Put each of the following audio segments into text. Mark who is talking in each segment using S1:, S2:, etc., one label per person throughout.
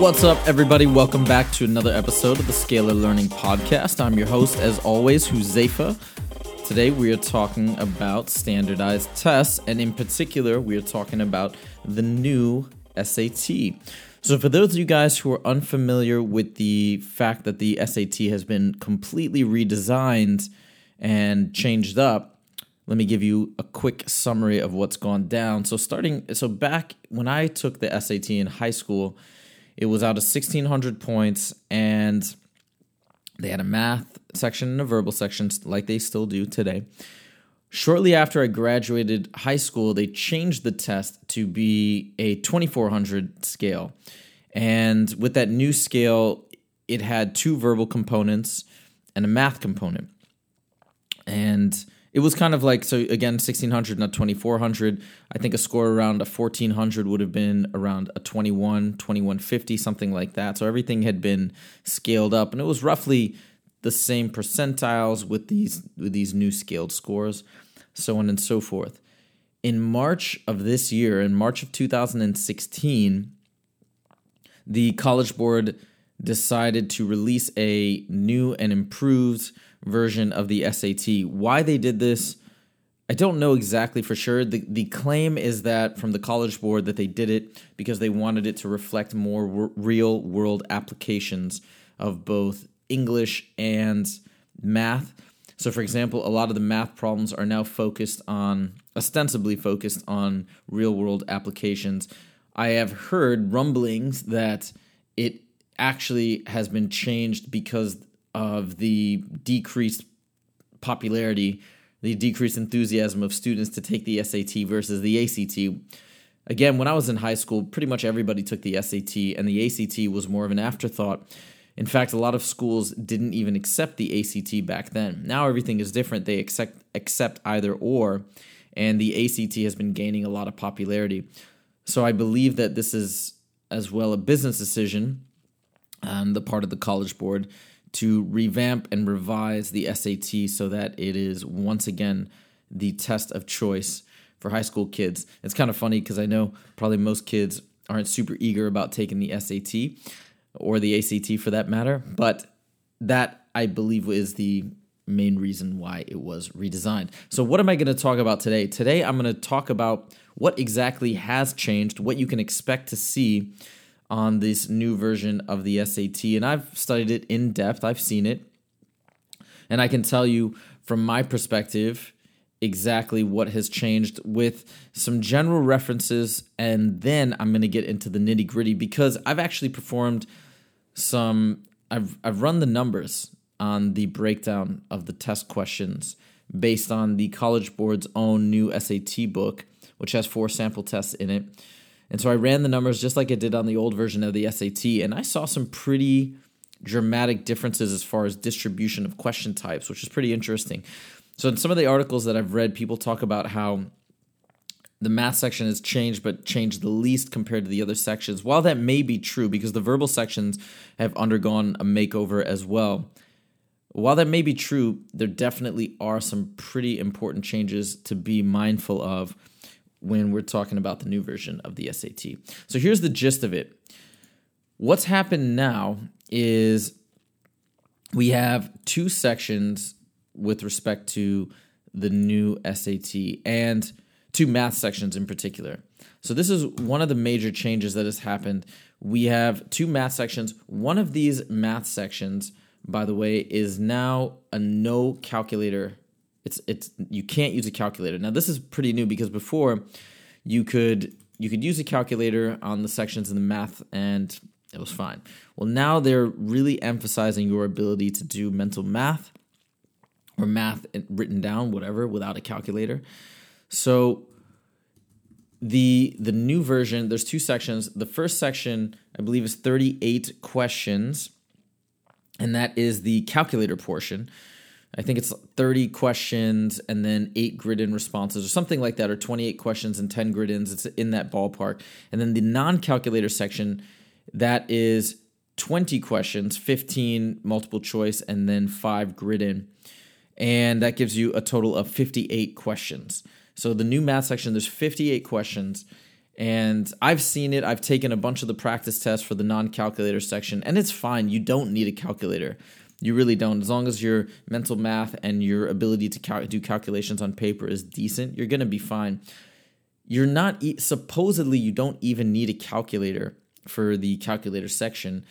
S1: What's up, everybody? Welcome back to another episode of the Scalar Learning Podcast. I'm your host, as always, Huzefa. Today, we are talking about standardized tests, and in particular, we are talking about the new SAT. So, for those of you guys who are unfamiliar with the fact that the SAT has been completely redesigned and changed up, let me give you a quick summary of what's gone down. So, starting, so back when I took the SAT in high school, it was out of 1600 points, and they had a math section and a verbal section, like they still do today. Shortly after I graduated high school, they changed the test to be a 2400 scale. And with that new scale, it had two verbal components and a math component. And it was kind of like so again 1600 not 2400 i think a score around a 1400 would have been around a 21 2150 something like that. So everything had been scaled up and it was roughly the same percentiles with these with these new scaled scores so on and so forth. In march of this year in march of 2016 the college board decided to release a new and improved version of the SAT. Why they did this, I don't know exactly for sure. The, the claim is that from the College Board that they did it because they wanted it to reflect more w- real world applications of both English and math. So, for example, a lot of the math problems are now focused on, ostensibly focused on real world applications. I have heard rumblings that it actually has been changed because of the decreased popularity, the decreased enthusiasm of students to take the SAT versus the ACT. Again, when I was in high school, pretty much everybody took the SAT, and the ACT was more of an afterthought. In fact, a lot of schools didn't even accept the ACT back then. Now everything is different. They accept accept either or, and the ACT has been gaining a lot of popularity. So I believe that this is as well a business decision on the part of the College Board to revamp and revise the SAT so that it is once again the test of choice for high school kids. It's kind of funny because I know probably most kids aren't super eager about taking the SAT or the ACT for that matter, but that I believe is the main reason why it was redesigned. So, what am I going to talk about today? Today, I'm going to talk about what exactly has changed, what you can expect to see on this new version of the SAT. And I've studied it in depth, I've seen it. And I can tell you from my perspective exactly what has changed with some general references. And then I'm going to get into the nitty gritty because I've actually performed some, I've, I've run the numbers on the breakdown of the test questions based on the College Board's own new SAT book, which has four sample tests in it. And so I ran the numbers just like I did on the old version of the SAT, and I saw some pretty dramatic differences as far as distribution of question types, which is pretty interesting. So in some of the articles that I've read, people talk about how the math section has changed, but changed the least compared to the other sections. While that may be true, because the verbal sections have undergone a makeover as well, while that may be true, there definitely are some pretty important changes to be mindful of when we're talking about the new version of the SAT. So here's the gist of it. What's happened now is we have two sections with respect to the new SAT and two math sections in particular. So this is one of the major changes that has happened. We have two math sections. One of these math sections, by the way, is now a no calculator it's it's you can't use a calculator. Now this is pretty new because before you could you could use a calculator on the sections in the math and it was fine. Well, now they're really emphasizing your ability to do mental math or math written down, whatever, without a calculator. So the the new version there's two sections the first section i believe is 38 questions and that is the calculator portion i think it's 30 questions and then 8 grid-in responses or something like that or 28 questions and 10 grid-ins it's in that ballpark and then the non-calculator section that is 20 questions 15 multiple choice and then 5 grid-in and that gives you a total of 58 questions so the new math section, there's 58 questions. And I've seen it. I've taken a bunch of the practice tests for the non calculator section, and it's fine. You don't need a calculator. You really don't. As long as your mental math and your ability to cal- do calculations on paper is decent, you're going to be fine. You're not, e- supposedly, you don't even need a calculator for the calculator section.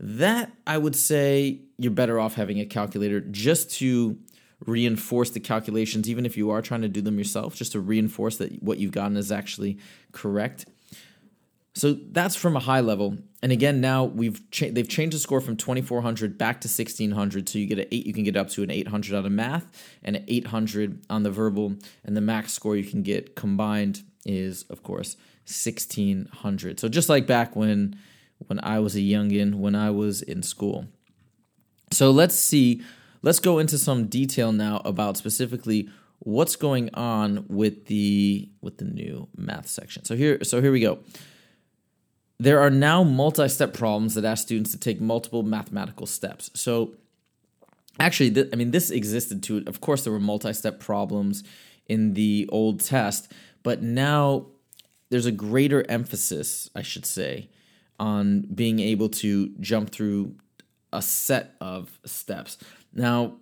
S1: That I would say you're better off having a calculator just to reinforce the calculations, even if you are trying to do them yourself, just to reinforce that what you've gotten is actually correct. So that's from a high level. And again, now we've cha- they've changed the score from 2400 back to 1600. So you get an eight, you can get up to an 800 on the math and an 800 on the verbal, and the max score you can get combined is, of course, 1600. So just like back when when I was a youngin, when I was in school. So let's see let's go into some detail now about specifically what's going on with the with the new math section. So here so here we go. There are now multi-step problems that ask students to take multiple mathematical steps. So actually th- I mean this existed too. Of course there were multi-step problems in the old test, but now there's a greater emphasis, I should say, on being able to jump through a set of steps. Now,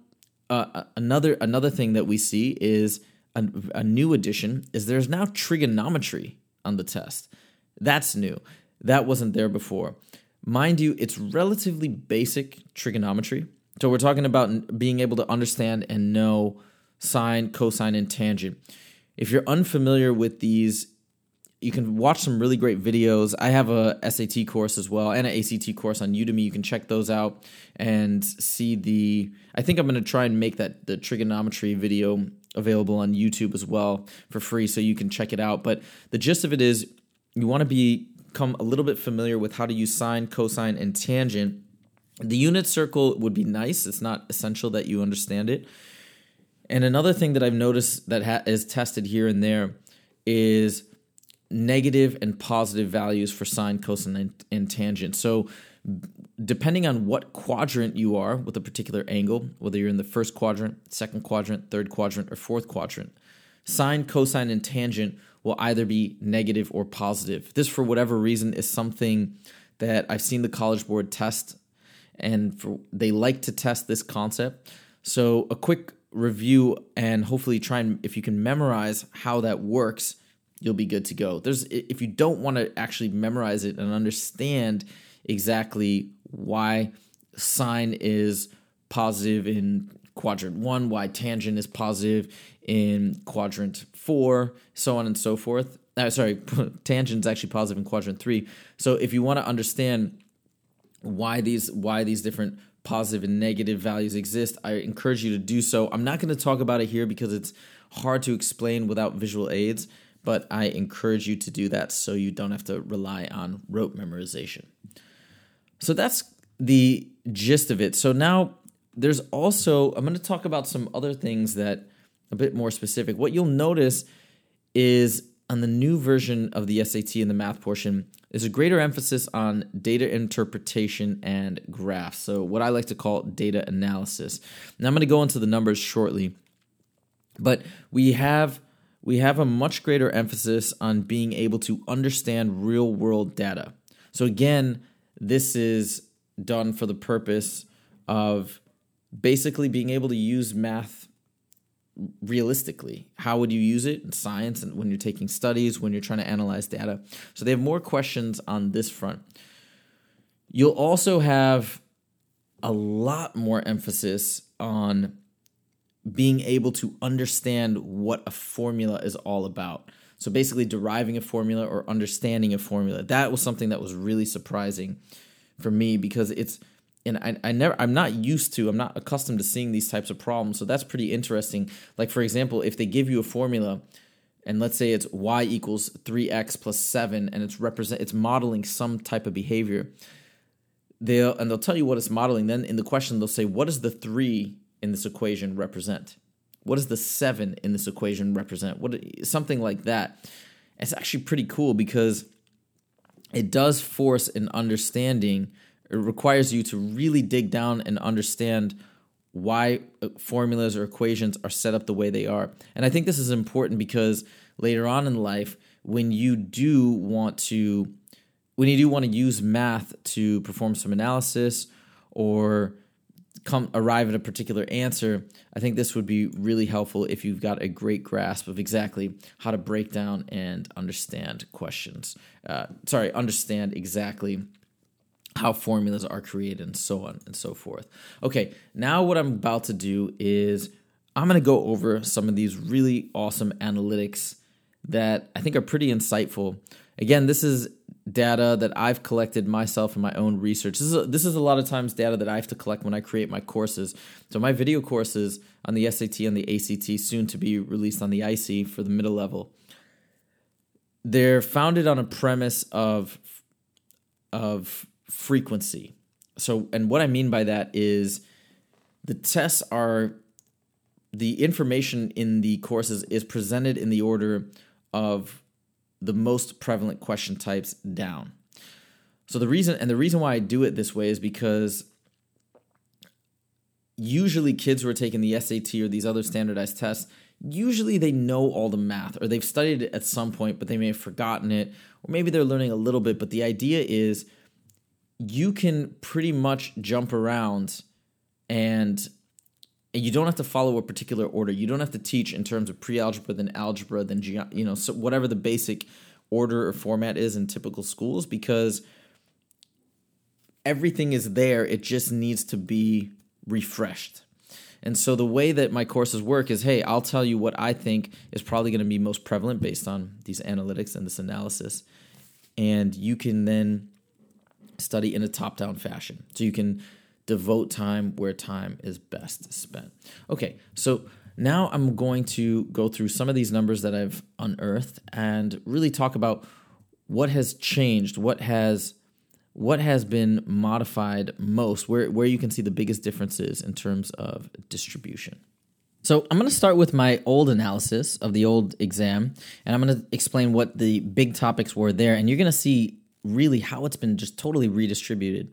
S1: uh, another another thing that we see is a, a new addition is there's now trigonometry on the test. That's new. That wasn't there before. Mind you, it's relatively basic trigonometry. So we're talking about being able to understand and know sine, cosine, and tangent. If you're unfamiliar with these you can watch some really great videos. I have a SAT course as well and an ACT course on Udemy. You can check those out and see the. I think I'm going to try and make that the trigonometry video available on YouTube as well for free, so you can check it out. But the gist of it is, you want to become a little bit familiar with how to use sine, cosine, and tangent. The unit circle would be nice. It's not essential that you understand it. And another thing that I've noticed that ha- is tested here and there is negative and positive values for sine, cosine, and, and tangent. So, depending on what quadrant you are with a particular angle, whether you're in the first quadrant, second quadrant, third quadrant, or fourth quadrant, sine, cosine, and tangent will either be negative or positive. This, for whatever reason, is something that I've seen the College Board test, and for, they like to test this concept. So, a quick review and hopefully try and if you can memorize how that works you'll be good to go. There's if you don't want to actually memorize it and understand exactly why sine is positive in quadrant 1, why tangent is positive in quadrant 4, so on and so forth. Uh, sorry, tangent is actually positive in quadrant 3. So if you want to understand why these why these different positive and negative values exist, I encourage you to do so. I'm not going to talk about it here because it's hard to explain without visual aids but I encourage you to do that so you don't have to rely on rote memorization. So that's the gist of it. So now there's also, I'm going to talk about some other things that a bit more specific. What you'll notice is on the new version of the SAT in the math portion, there's a greater emphasis on data interpretation and graphs. So, what I like to call data analysis. Now, I'm going to go into the numbers shortly, but we have we have a much greater emphasis on being able to understand real world data. So, again, this is done for the purpose of basically being able to use math realistically. How would you use it in science and when you're taking studies, when you're trying to analyze data? So, they have more questions on this front. You'll also have a lot more emphasis on being able to understand what a formula is all about. So basically, deriving a formula or understanding a formula. That was something that was really surprising for me because it's and I, I never I'm not used to I'm not accustomed to seeing these types of problems. So that's pretty interesting. Like for example, if they give you a formula and let's say it's y equals 3x plus 7 and it's represent it's modeling some type of behavior they'll and they'll tell you what it's modeling then in the question they'll say what does the 3 in this equation represent what does the 7 in this equation represent what something like that it's actually pretty cool because it does force an understanding it requires you to really dig down and understand why uh, formulas or equations are set up the way they are. And I think this is important because later on in life, when you do want to when you do want to use math to perform some analysis or come arrive at a particular answer, I think this would be really helpful if you've got a great grasp of exactly how to break down and understand questions. Uh, sorry, understand exactly how formulas are created and so on and so forth. Okay, now what I'm about to do is I'm going to go over some of these really awesome analytics that I think are pretty insightful. Again, this is data that I've collected myself in my own research. This is a, this is a lot of times data that I have to collect when I create my courses. So my video courses on the SAT and the ACT soon to be released on the ISEE for the middle level. They're founded on a premise of of frequency. So, and what I mean by that is the tests are the information in the courses is presented in the order of the most prevalent question types down. So the reason and the reason why I do it this way is because usually kids who are taking the SAT or these other standardized tests, usually they know all the math or they've studied it at some point but they may have forgotten it or maybe they're learning a little bit but the idea is you can pretty much jump around and and you don't have to follow a particular order. You don't have to teach in terms of pre-algebra, then algebra, then ge- you know, so whatever the basic order or format is in typical schools, because everything is there. It just needs to be refreshed. And so the way that my courses work is, hey, I'll tell you what I think is probably going to be most prevalent based on these analytics and this analysis, and you can then study in a top down fashion. So you can devote time where time is best spent. Okay, so now I'm going to go through some of these numbers that I've unearthed and really talk about what has changed, what has what has been modified most, where where you can see the biggest differences in terms of distribution. So I'm going to start with my old analysis of the old exam, and I'm going to explain what the big topics were there, and you're going to see really how it's been just totally redistributed.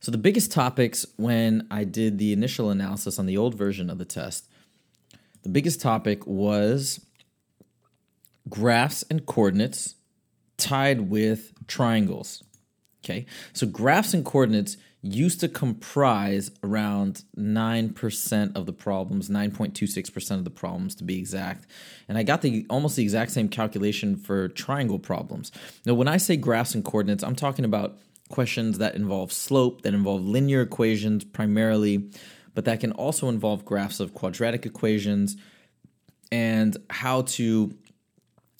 S1: So, the biggest topics when I did the initial analysis on the old version of the test, the biggest topic was graphs and coordinates tied with triangles. Okay, so graphs and coordinates used to comprise around 9% of the problems, 9.26% of the problems to be exact. And I got the almost the exact same calculation for triangle problems. Now, when I say graphs and coordinates, I'm talking about questions that involve slope, that involve linear equations primarily, but that can also involve graphs of quadratic equations and how to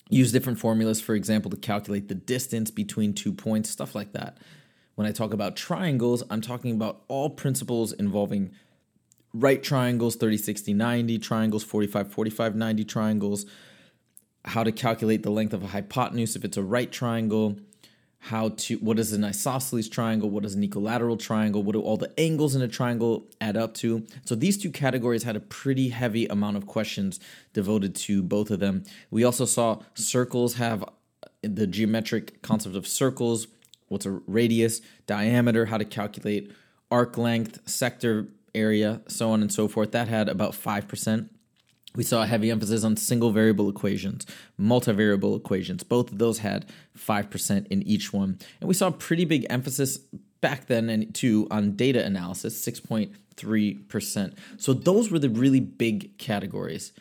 S1: use different formulas, for example, to calculate the distance between two points, stuff like that. When I talk about triangles, I'm talking about all principles involving right triangles, 30, 60, 90, triangles, 45, 45, 90 triangles, how to calculate the length of a hypotenuse if it's a right triangle, how to what is an isosceles triangle, what is an equilateral triangle, what do all the angles in a triangle add up to. So these two categories had a pretty heavy amount of questions devoted to both of them. We also saw circles have the geometric concept of circles what's a radius, diameter, how to calculate arc length, sector area, so on and so forth. That had about 5%. We saw a heavy emphasis on single variable equations, multivariable equations. Both of those had 5% in each one. And we saw a pretty big emphasis back then and too on data analysis, 6.3%. So those were the really big categories.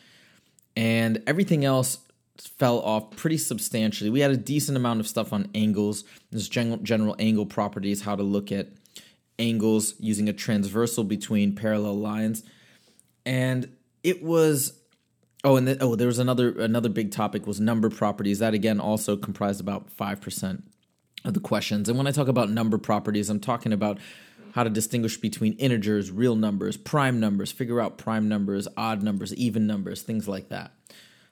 S1: And everything else fell off pretty substantially. We had a decent amount of stuff on angles, just general, general angle properties, how to look at angles using a transversal between parallel lines. And it was oh and the, oh there was another another big topic was number properties that again also comprised about 5% of the questions. And when I talk about number properties, I'm talking about how to distinguish between integers, real numbers, prime numbers, figure out prime numbers, odd numbers, even numbers, things like that.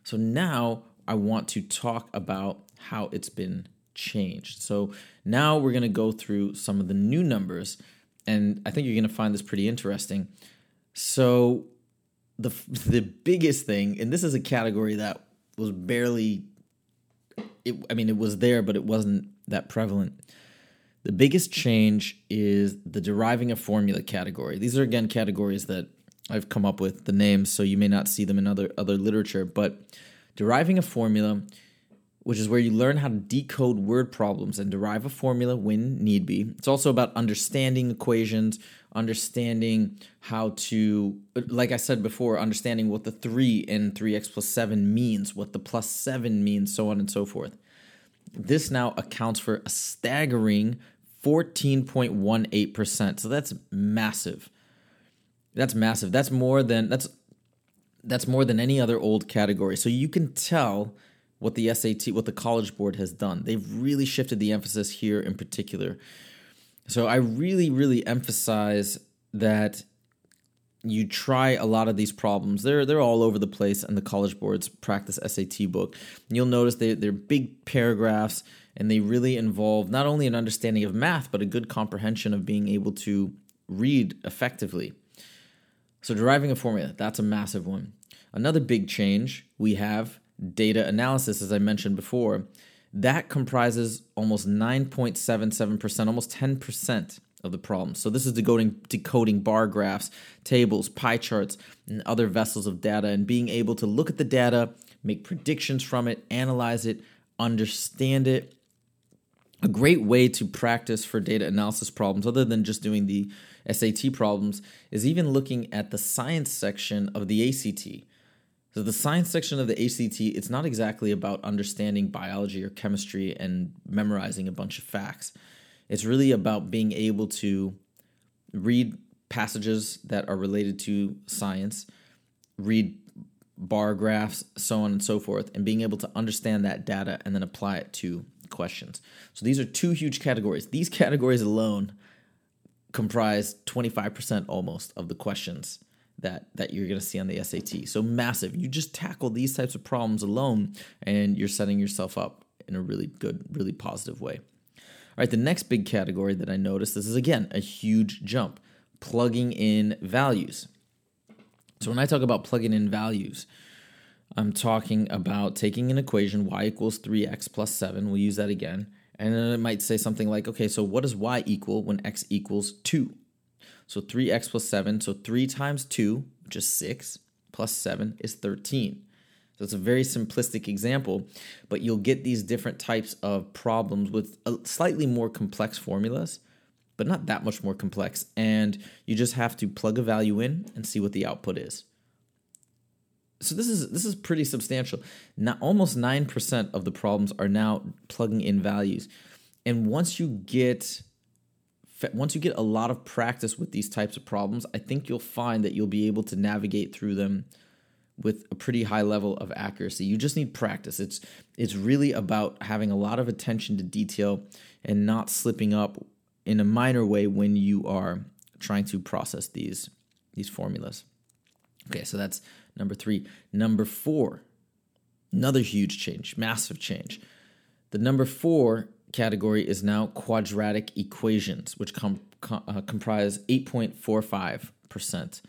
S1: So now I want to talk about how it's been changed. So now we're going to go through some of the new numbers, and I think you're going to find this pretty interesting. So the the biggest thing, and this is a category that was barely, it, I mean, it was there, but it wasn't that prevalent. The biggest change is the deriving a formula category. These are again categories that I've come up with the names, so you may not see them in other other literature, but deriving a formula which is where you learn how to decode word problems and derive a formula when need be. It's also about understanding equations, understanding how to, like I said before, understanding what the 3 in 3x plus 7 means, what the plus 7 means, so on and so forth. This now accounts for a staggering 14.18%. So that's massive. That's massive. That's more than that's that's more than any other old category. So you can tell what the SAT, what the College Board has done. They've really shifted the emphasis here in particular. So I really, really emphasize that you try a lot of these problems. They're they're all over the place in the College Board's practice SAT book. You'll notice they they're big paragraphs and they really involve not only an understanding of math but a good comprehension of being able to read effectively. So deriving a formula, that's a massive one. Another big change we have data analysis, as I mentioned before, that comprises almost 9.77%, almost 10% of the problem. So this is decoding, decoding bar graphs, tables, pie charts, and other vessels of data, and being able to look at the data, make predictions from it, analyze it, understand it. A great way to practice for data analysis problems, other than just doing the SAT problems, is even looking at the science section of the ACT. So the science section of the ACT, it's not exactly about understanding biology or chemistry and memorizing a bunch of facts. It's really about being able to read passages that are related to science, read bar graphs, so on and so forth, and being able to understand that data and then apply it to questions. So these are two huge categories. These categories alone comprise 25% almost of the questions that that you're going to see on the SAT. So massive. You just tackle these types of problems alone and you're setting yourself up in a really good, really positive way. All right, the next big category that I noticed this is again a huge jump, plugging in values. So when I talk about plugging in values, I'm talking about taking an equation y equals 3x plus 7, we'll use that again, and then it might say something like, okay, so what does y equal when x equals 2? So 3x plus 7. So 3 times 2, which is 6, plus 7 is 13. So it's a very simplistic example, but you'll get these different types of problems with slightly more complex formulas, but not that much more complex. And you just have to plug a value in and see what the output is. So this is this is pretty substantial. Now almost 9% of the problems are now plugging in values. And once you get once you get a lot of practice with these types of problems, I think you'll find that you'll be able to navigate through them with a pretty high level of accuracy. You just need practice. It's it's really about having a lot of attention to detail and not slipping up in a minor way when you are trying to process these these formulas. Okay, so that's number 3. Number 4. Another huge change, massive change. The number 4 category is now quadratic equations, which com- com- uh, comprise 8.45%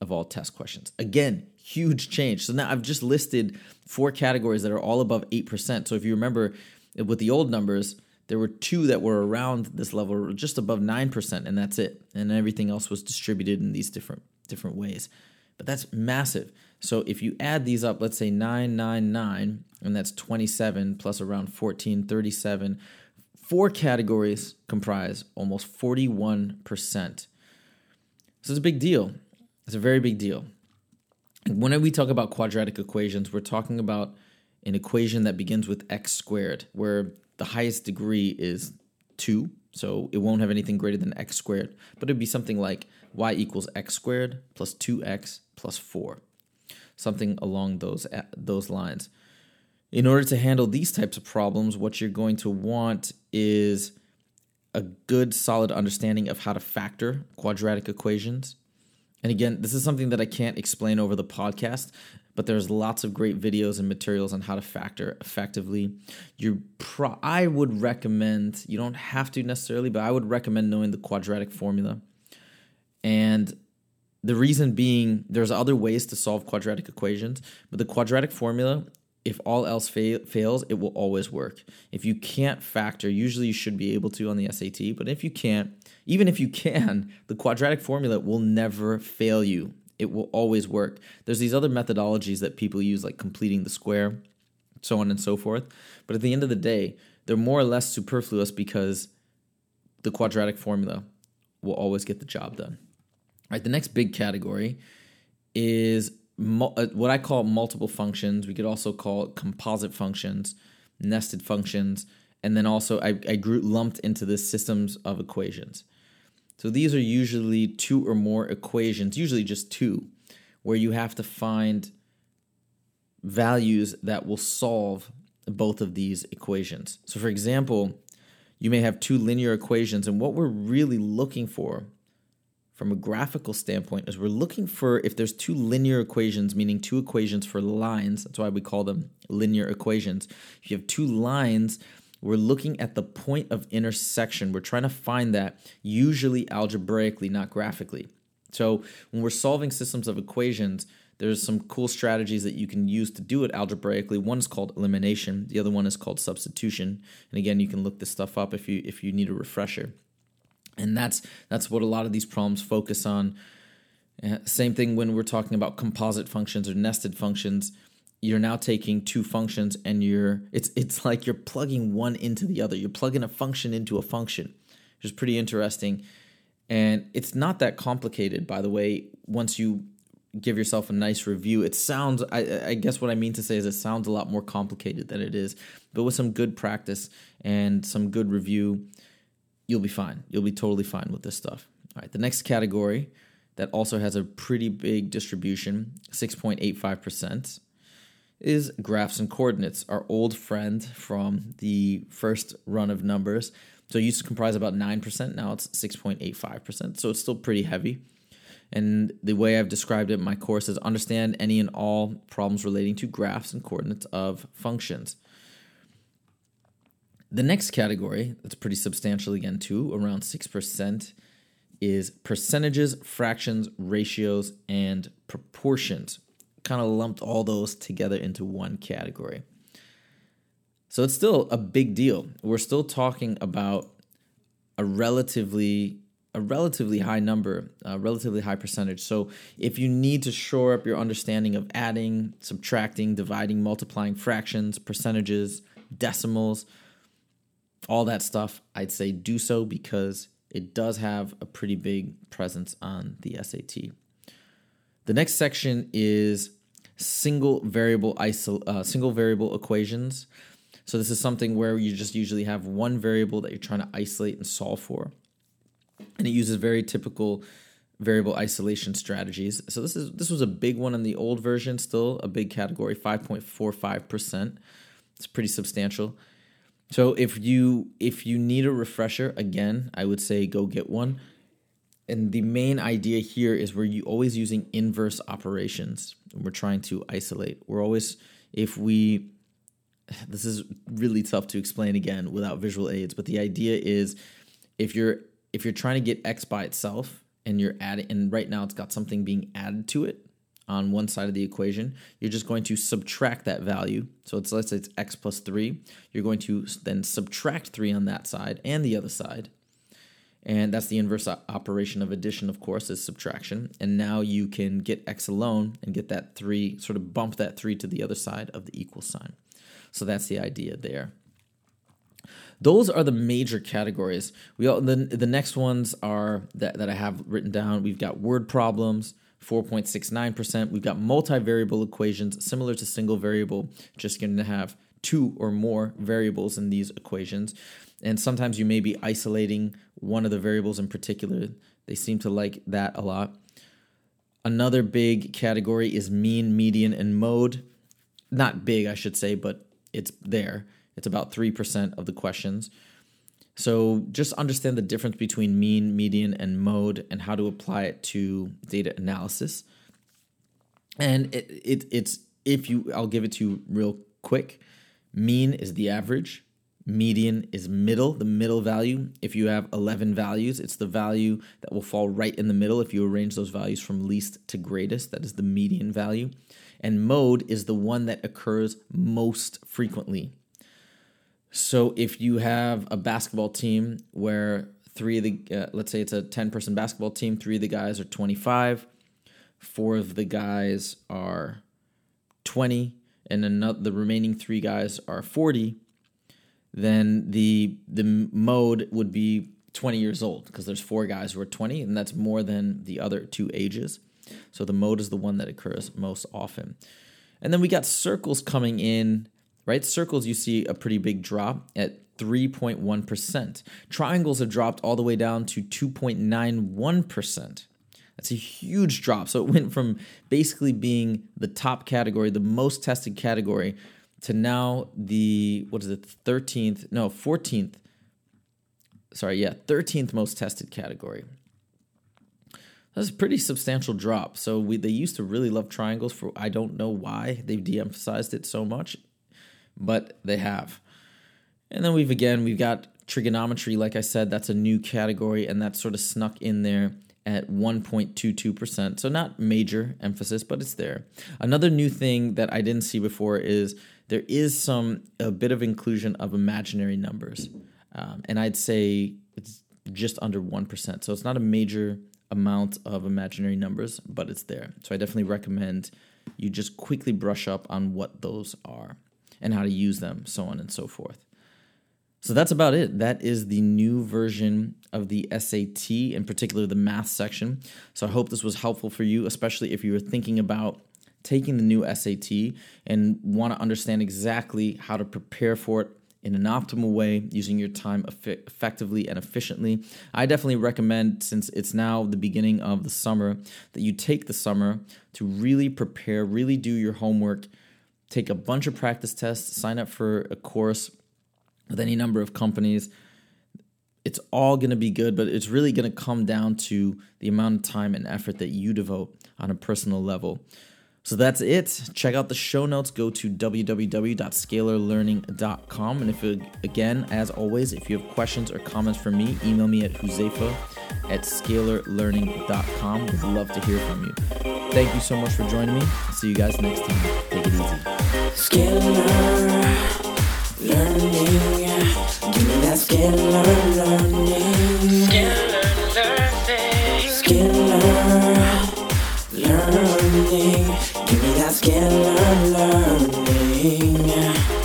S1: of all test questions. Again, huge change. So now I've just listed four categories that are all above 8%. So if you remember with the old numbers, there were two that were around this level, just above 9%, and that's it. And everything else was distributed in these different different ways. But that's massive. So if you add these up, let's say 999, and that's 27 plus around 14, 37, Four categories comprise almost 41%. So it's a big deal. It's a very big deal. When we talk about quadratic equations, we're talking about an equation that begins with x squared, where the highest degree is 2. So it won't have anything greater than x squared, but it'd be something like y equals x squared plus 2x plus 4. Something along those those lines. In order to handle these types of problems, what you're going to want is a good, solid understanding of how to factor quadratic equations. And again, this is something that I can't explain over the podcast, but there's lots of great videos and materials on how to factor effectively. You pro- I would recommend, you don't have to necessarily, but I would recommend knowing the quadratic formula. And the reason being there's other ways to solve quadratic equations, but the quadratic formula if all else fa- fails, it will always work. If you can't factor, usually you should be able to on the SAT, but if you can't, even if you can, the quadratic formula will never fail you it will always work. There's these other methodologies that people use, like completing the square, so on and so forth. But at the end of the day, they're more or less superfluous because the quadratic formula will always get the job done. Right, the next big category is uh, what I call multiple functions. We could also call it composite functions, nested functions, and then also I, I lumped into the systems of equations. So these are usually two or more equations, usually just two, where you have to find values that will solve both of these equations. So, for example, you may have two linear equations, and what we're really looking for from a graphical standpoint is we're looking for if there's two linear equations, meaning two equations for lines, that's why we call them linear equations. If you have two lines we're looking at the point of intersection. We're trying to find that usually algebraically, not graphically. So when we're solving systems of equations, there's some cool strategies that you can use to do it algebraically. One is called elimination. The other one is called substitution. And again, you can look this stuff up if you if you need a refresher. And that's that's what a lot of these problems focus on. Uh, same thing when we're talking about composite functions or nested functions you're now taking two functions and you're it's it's like you're plugging one into the other. You're plugging a function into a function, which is pretty interesting. And it's not that complicated, by the way, once you give yourself a nice review. It sounds I, I guess what I mean to say is it sounds a lot more complicated than it is. But with some good practice and some good review, you'll be fine. You'll be totally fine with this stuff. All right, the next category that also has a pretty big distribution, 6.85% is graphs and coordinates, our old friend from the first run of numbers. So it used to comprise about 9%, now it's 6.85%. So it's still pretty heavy. And the way I've described it in my course is understand any and all problems relating to graphs and coordinates of functions. The next category, that's pretty substantial again, too, around 6%, is percentages, fractions, ratios, and proportions kind of lumped all those together into one category. So it's still a big deal. We're still talking about a relatively a relatively high number, a relatively high percentage. So if you need to shore up your understanding of adding, subtracting, dividing, multiplying fractions, percentages, decimals, all that stuff, I'd say do so because it does have a pretty big presence on the SAT. The next section is single variable isol- uh, single variable equations. So this is something where you just usually have one variable that you're trying to isolate and solve for. And it uses very typical variable isolation strategies. So this is this was a big one in the old version, still a big category, 5.45%. It's pretty substantial. So if you if you need a refresher, again, I would say go get one and the main idea here is we're always using inverse operations. We're trying to isolate. We're always, if we, this is really tough to explain again without visual aids, but the idea is if you're if you're trying to get x by itself and you're adding, and right now it's got something being added to it on one side of the equation, you're just going to subtract that value. So it's let's say it's x plus three. You're going to then subtract three on that side and the other side and that's the inverse operation of addition, of course, is subtraction. And now you can get x alone and get that 3, sort of bump that 3 to the other side of the equal sign. So that's the idea there. Those are the major categories. We all, the, the next ones are that, that I have written down. We've got word problems, 4.69%. We've got multivariable equations, similar to single variable, just going to have two or more variables in these equations. And sometimes you may be isolating one of the variables in particular. They seem to like that a lot. Another big category is mean, median, and mode. Not big, I should say, but it's there. It's about 3% of the questions. So just understand the difference between mean, median, and mode and how to apply it to data analysis. and it, it it's if you I'll give it to you real quick. Mean is the average. Median is middle, the middle value. If you have 11 values, it's the value that will fall right in the middle if you arrange those values from least to greatest. That is the median value. And mode is the one that occurs most frequently. So if you have a basketball team where three of the, uh, let's say it's a 10 person basketball team, three of the guys are 25, four of the guys are 20, and another, the remaining three guys are 40, then the the mode would be 20 years old because there's four guys who are 20 and that's more than the other two ages. So the mode is the one that occurs most often. And then we got circles coming in, right? Circles you see a pretty big drop at 3.1%. Triangles have dropped all the way down to 2.91%. That's a huge drop. So it went from basically being the top category, the most tested category, to now the what is it 13th no 14th sorry yeah 13th most tested category that's a pretty substantial drop so we they used to really love triangles for i don't know why they've de-emphasized it so much but they have and then we've again we've got trigonometry like i said that's a new category and that sort of snuck in there at 1.22%. So, not major emphasis, but it's there. Another new thing that I didn't see before is there is some a bit of inclusion of imaginary numbers, um, and I'd say it's just under one percent. So it's not a major amount of imaginary numbers, but it's there. So I definitely recommend you just quickly brush up on what those are and how to use them, so on and so forth. So that's about it. That is the new version of the SAT, in particular the math section. So I hope this was helpful for you, especially if you were thinking about taking the new SAT and want to understand exactly how to prepare for it in an optimal way using your time effectively and efficiently. I definitely recommend, since it's now the beginning of the summer, that you take the summer to really prepare, really do your homework, take a bunch of practice tests, sign up for a course with any number of companies. It's all going to be good, but it's really going to come down to the amount of time and effort that you devote on a personal level. So that's it. Check out the show notes. Go to www.scalarlearning.com. And if, again, as always, if you have questions or comments for me, email me at huzefa at scalarlearning.com. Would love to hear from you. Thank you so much for joining me. See you guys next time. Take it easy.
S2: Scalar learning. Give me that scalar learning. Scalar learning. Learning. Give me that scalar learning.